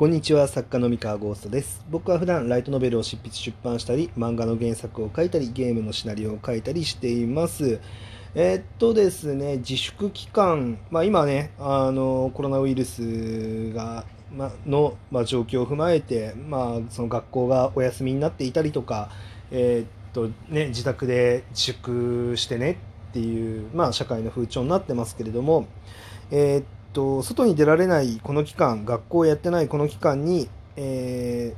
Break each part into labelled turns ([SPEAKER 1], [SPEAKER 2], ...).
[SPEAKER 1] こんにちは作家の三河ゴーストです。僕は普段ライトノベルを執筆出版したり漫画の原作を書いたりゲームのシナリオを書いたりしています。えー、っとですね自粛期間まあ今ねあのコロナウイルスがまの、まあ、状況を踏まえて、まあ、その学校がお休みになっていたりとか、えー、っとね、自宅で自粛してねっていう、まあ、社会の風潮になってますけれども、えー、っと外に出られないこの期間学校やってないこの期間に、え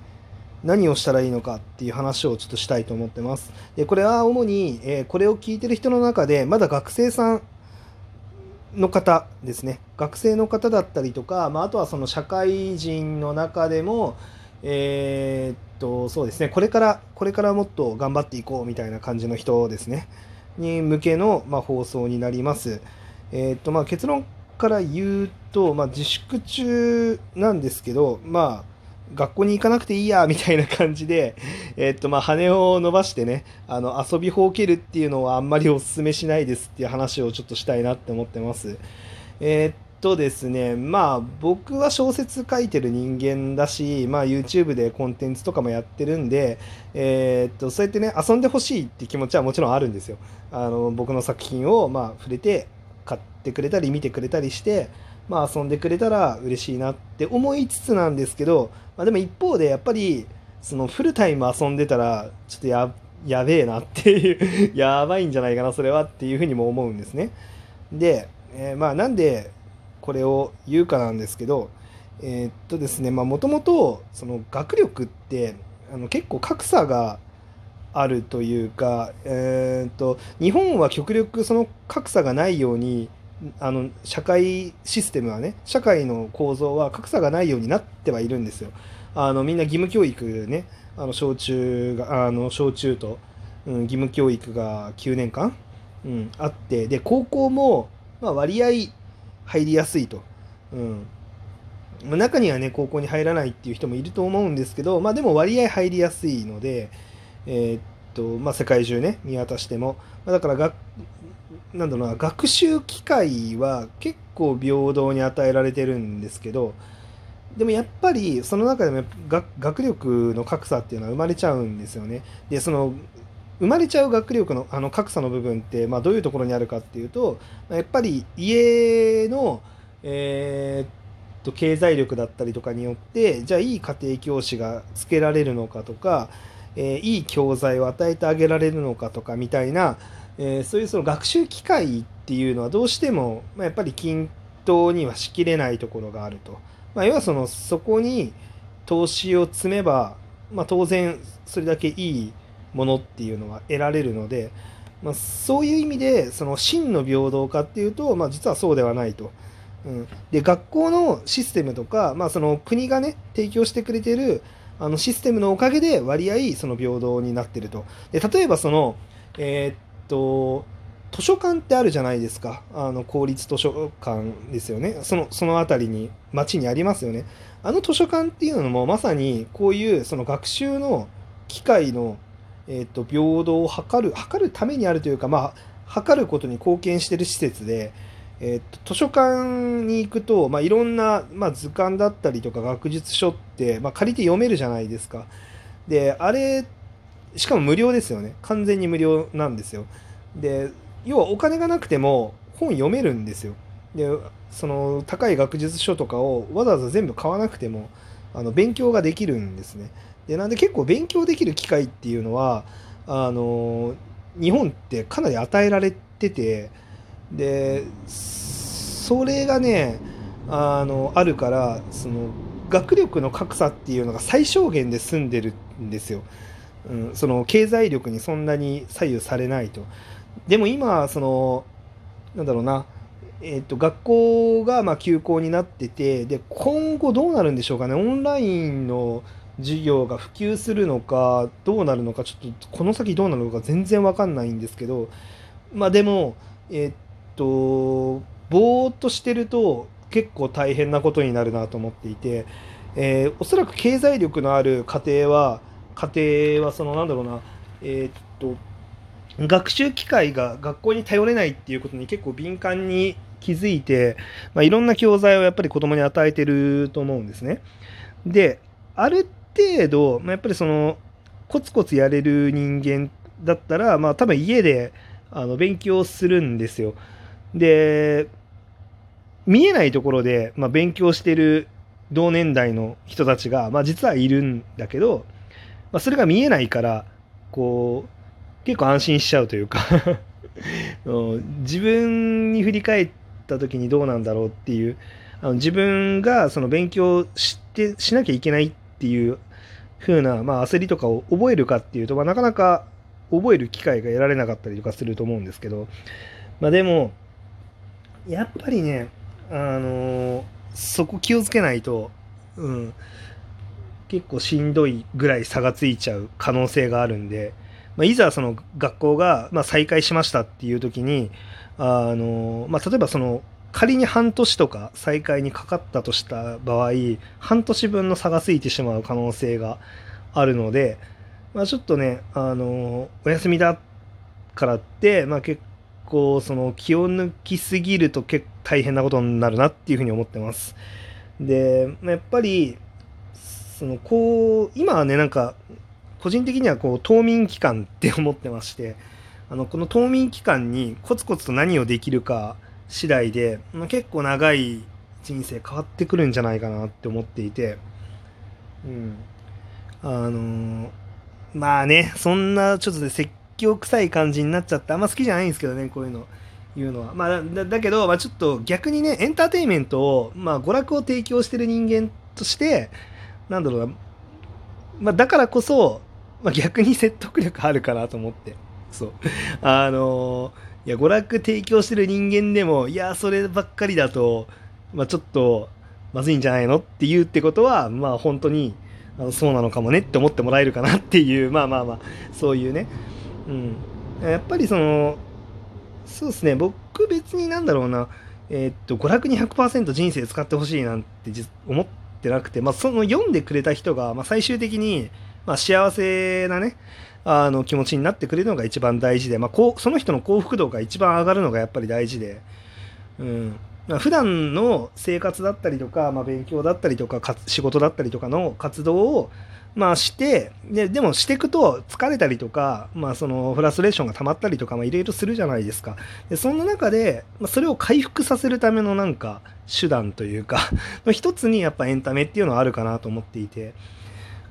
[SPEAKER 1] ー、何をしたらいいのかっていう話をちょっとしたいと思ってます。でこれは主に、えー、これを聞いてる人の中でまだ学生さんの方ですね学生の方だったりとか、まあ、あとはその社会人の中でもえー、っとそうですねこれからこれからもっと頑張っていこうみたいな感じの人ですねに向けの、まあ、放送になります。えー、っとまあ、結論から言うと、まあ、自粛中なんですけど、まあ、学校に行かなくていいや みたいな感じで、えっとまあ、羽を伸ばしてねあの遊びほうけるっていうのはあんまりお勧めしないですっていう話をちょっとしたいなって思ってます。えー、っとですねまあ僕は小説書いてる人間だし、まあ、YouTube でコンテンツとかもやってるんで、えー、っとそうやってね遊んでほしいって気持ちはもちろんあるんですよ。あの僕の作品をまあ触れて買ってくれたり見てくれたりして、まあ、遊んでくれたら嬉しいなって思いつつなんですけど、まあ、でも一方でやっぱりそのフルタイム遊んでたらちょっとややべえなっていう やばいんじゃないかなそれはっていうふうにも思うんですね。で、えー、まあなんでこれを言うかなんですけどえー、っとですねもともとその学力ってあの結構格差があるというか、えーと、日本は極力その格差がないようにあの社会システムはね社会の構造は格差がないようになってはいるんですよ。あのみんな義務教育ねあの小中があの小中と、うん、義務教育が9年間、うん、あってで高校も、まあ、割合入りやすいと。うん中にはね高校に入らないっていう人もいると思うんですけどまあでも割合入りやすいので、えー、っとまあ、世界中ね見渡しても、まあ、だからがなんだろうな学習機会は結構平等に与えられてるんですけどでもやっぱりその中でも学力の格差っていうのは生まれちゃうんですよね。でその生まれちゃう学力のあの格差の部分って、まあ、どういうところにあるかっていうとやっぱり家の、えー、っと経済力だったりとかによってじゃあいい家庭教師がつけられるのかとかえー、いい教材を与えてあげられるのかとかみたいな、えー、そういうその学習機会っていうのはどうしても、まあ、やっぱり均等にはしきれないところがあると。まあ、要はそのそこに投資を積めば、まあ、当然それだけいいものっていうのは得られるので、まあ、そういう意味でその真の平等かっていうと、まあ、実はそうではないと。うん、で学校のシステムとか、まあ、その国がね提供してくれてるあのシステムのおかげで割合その平等になってると。で例えばその、えー、っと図書館ってあるじゃないですか。あの公立図書館ですよね。そのその辺りに町にありますよね。あの図書館っていうのもまさにこういうその学習の機会の、えー、っと平等を図る図るためにあるというかまあ測ることに貢献してる施設でえー、っと図書館に行くと、まあ、いろんな、まあ、図鑑だったりとか学術書って、まあ、借りて読めるじゃないですか。であれしかも無料ですよね完全に無料なんですよ。で要はお金がなくても本読めるんですよ。でその高い学術書とかをわざわざ全部買わなくてもあの勉強ができるんですね。でなんで結構勉強できる機会っていうのはあの日本ってかなり与えられててでそれがねあのあるからその学力の格差っていうのが最小限で済んでるんですよ。うん、その経済力にそんなに左右されないと。でも今そのなんだろうな、えー、と学校がま休校になっててで今後どうなるんでしょうかねオンラインの授業が普及するのかどうなるのかちょっとこの先どうなるのか全然わかんないんですけどまあでもえっ、とぼーっとしてると結構大変なことになるなと思っていて、えー、おそらく経済力のある家庭は家庭はそのなんだろうなえー、っと学習機会が学校に頼れないっていうことに結構敏感に気づいて、まあ、いろんな教材をやっぱり子供に与えてると思うんですね。で、ある程度、まあ、やっぱりその、コツコツやれる人間だったら、まあ多分家であの勉強するんですよ。で、見えないところで、まあ、勉強してる同年代の人たちが、まあ、実はいるんだけど、まあ、それが見えないからこう結構安心しちゃうというか 自分に振り返った時にどうなんだろうっていうあの自分がその勉強してしなきゃいけないっていう風な、まあ、焦りとかを覚えるかっていうと、まあ、なかなか覚える機会が得られなかったりとかすると思うんですけど、まあ、でもやっぱりねあのそこ気をつけないと、うん、結構しんどいぐらい差がついちゃう可能性があるんで、まあ、いざその学校が、まあ、再開しましたっていう時にあの、まあ、例えばその仮に半年とか再開にかかったとした場合半年分の差がついてしまう可能性があるので、まあ、ちょっとねあのお休みだからって、まあ、結構その気を抜きすぎると結構大変なことになるなっていうふうに思ってます。で、やっぱりそのこう今はねなんか個人的にはこう冬眠期間って思ってましてあのこの冬眠期間にコツコツと何をできるか次第で、ま、結構長い人生変わってくるんじゃないかなって思っていて、うん、あのー、まあねそんなちょっとね説教臭い感じになっちゃってあんま好きじゃないんですけどねこういうの。言うのは。まあだだけど、まあ、ちょっと逆にねエンターテインメントを、まあ、娯楽を提供してる人間としてなんだろうな、まあ、だからこそ、まあ、逆に説得力あるかなと思って。そう。あのいや娯楽提供してる人間でもいやそればっかりだと、まあ、ちょっとまずいんじゃないのって言うってことはまあ本当にあのそうなのかもねって思ってもらえるかなっていうまあまあまあそういうね。うん、やっぱりそのそうですね。僕別になんだろうな。えー、っと娯楽に100%人生使ってほしいなんて思ってなくて、まあ、その読んでくれた人が、まあ、最終的に、まあ、幸せなねあの気持ちになってくれるのが一番大事で、まあ、こうその人の幸福度が一番上がるのがやっぱり大事で、うん。普段の生活だったりとか、まあ、勉強だったりとか仕事だったりとかの活動をまあしてででもしていくと疲れたりとか、まあ、そのフラストレーションが溜まったりとかいろいろするじゃないですか。でそんな中で、まあ、それを回復させるためのなんか手段というか の一つにやっぱエンタメっていうのはあるかなと思っていて。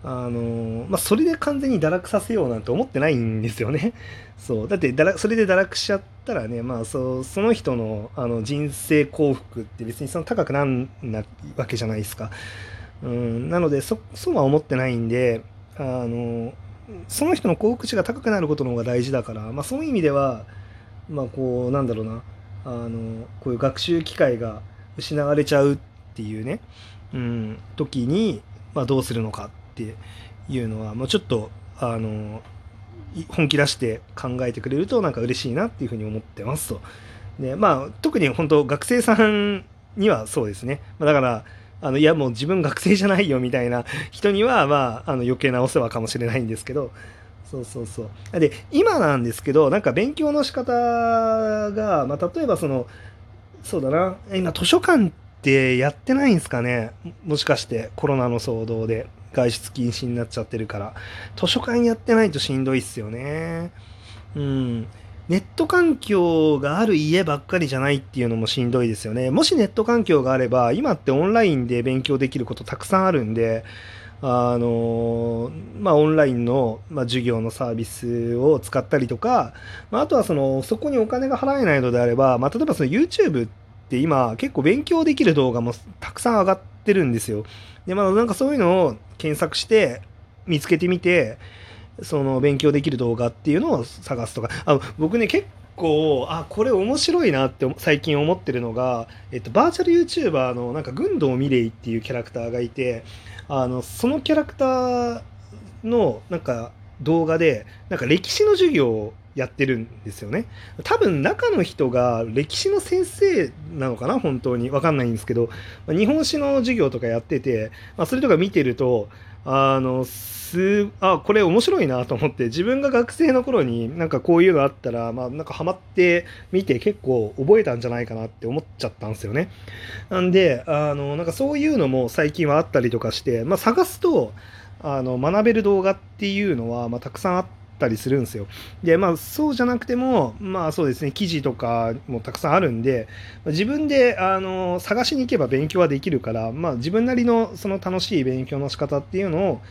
[SPEAKER 1] あのまあ、それで完全に堕落させようなんて思ってないんですよね。そうだってそれで堕落しちゃったらね、まあ、そその人のあの人生幸福って別にその高くなんなわけじゃないですか。うん、なのでそそうは思ってないんであのその人の幸福値が高くなることの方が大事だから、まあ、そういう意味ではまあこうなんだろうなあのこういう学習機会が失われちゃうっていうね、うん、時に、まあ、どうするのかっていうのは、まあ、ちょっとあの本気出して考えてくれるとなんか嬉しいなっていうふうに思ってますと。でまあ特に本当学生さんにはそうですね。ま、だからあのいやもう自分学生じゃないよみたいな人には、まあ、あの余計なお世話かもしれないんですけど。そうそうそう。で今なんですけどなんか勉強の仕方が、まあ、例えばそのそうだな。今図書館ってやってないんですかね？もしかしてコロナの騒動で。外出禁止になっちゃってるから図書館やってないとしんどいっすよねうんネット環境がある家ばっかりじゃないっていうのもしんどいですよね。もしネット環境があれば、今ってオンラインで勉強できることたくさんあるんで、あのまあ、オンラインの、まあ、授業のサービスを使ったりとか、まあ、あとはそのそこにお金が払えないのであれば、まあ、例えばその YouTube って今結構勉強できる動画もたくさん上がってるんですよ。でまあなんかそういうのを検索して見つけてみてその勉強できる動画っていうのを探すとか。あ僕ね結構あこれ面白いなって最近思ってるのが、えっと、バーチャル YouTuber のなんか軍道ミレイっていうキャラクターがいてあのそのキャラクターのなんか動画でなんか歴史の授業やってるんですよね。多分中の人が歴史の先生なのかな本当に。わかんないんですけど、日本史の授業とかやってて、まあ、それとか見てると、あの、す、あ、これ面白いなと思って、自分が学生の頃になんかこういうのあったら、まあなんかハマって見て結構覚えたんじゃないかなって思っちゃったんですよね。なんで、あの、なんかそういうのも最近はあったりとかして、まあ探すと、あの、学べる動画っていうのは、まあたくさんあって、ったりするんですよ。で、まあそうじゃなくても、まあそうですね、記事とかもたくさんあるんで、自分であの探しに行けば勉強はできるから、まあ自分なりのその楽しい勉強の仕方っていうのを、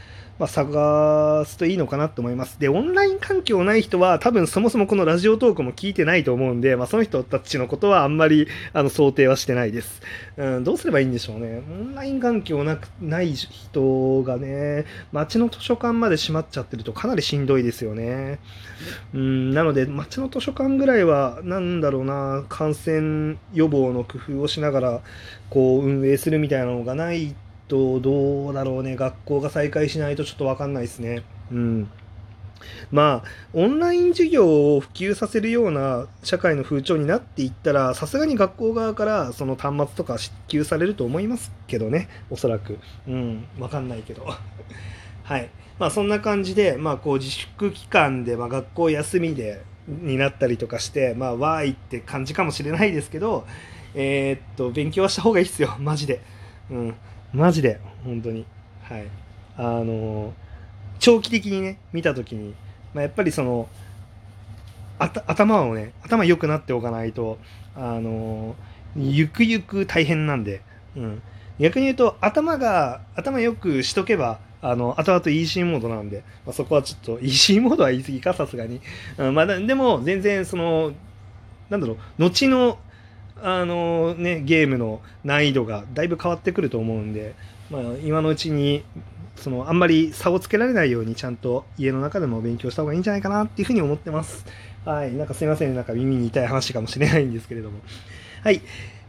[SPEAKER 1] まあ、探すといいのかなと思います。で、オンライン環境ない人は多分そもそもこのラジオトークも聞いてないと思うんで、まあ、その人たちのことはあんまりあの想定はしてないです。うん、どうすればいいんでしょうね。オンライン環境なくない人がね、街の図書館まで閉まっちゃってるとかなりしんどいですよね。うん、なので、街の図書館ぐらいは、なんだろうな、感染予防の工夫をしながら、こう、運営するみたいなのがないと、と、どうだろうね、学校が再開しないとちょっとわかんないですね。うん。まあ、オンライン授業を普及させるような社会の風潮になっていったら、さすがに学校側からその端末とか支給されると思いますけどね、おそらく。うん、わかんないけど。はい。まあ、そんな感じで、まあ、こう、自粛期間で、まあ、学校休みで、になったりとかして、まあ、わーいって感じかもしれないですけど、えー、っと、勉強はした方がいいっすよ、マジで。うん。マジで、本当に。はい。あの、長期的にね、見たときに、まあ、やっぱりその、頭をね、頭良くなっておかないと、あの、ゆくゆく大変なんで、うん。逆に言うと、頭が、頭良くしとけば、あの、後々 EC モードなんで、まあ、そこはちょっと、EC モードは言い過ぎか、さすがに。うん、まあ、でも、全然、その、なんだろう、後のあのね、ゲームの難易度がだいぶ変わってくると思うんで、まあ、今のうちにそのあんまり差をつけられないようにちゃんと家の中でも勉強した方がいいんじゃないかなっていうふうに思ってます。はい。なんかすいません。なんか耳に痛い話かもしれないんですけれども。はい。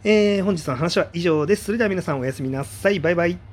[SPEAKER 1] えー、本日の話は以上です。それでは皆さんおやすみなさい。バイバイ。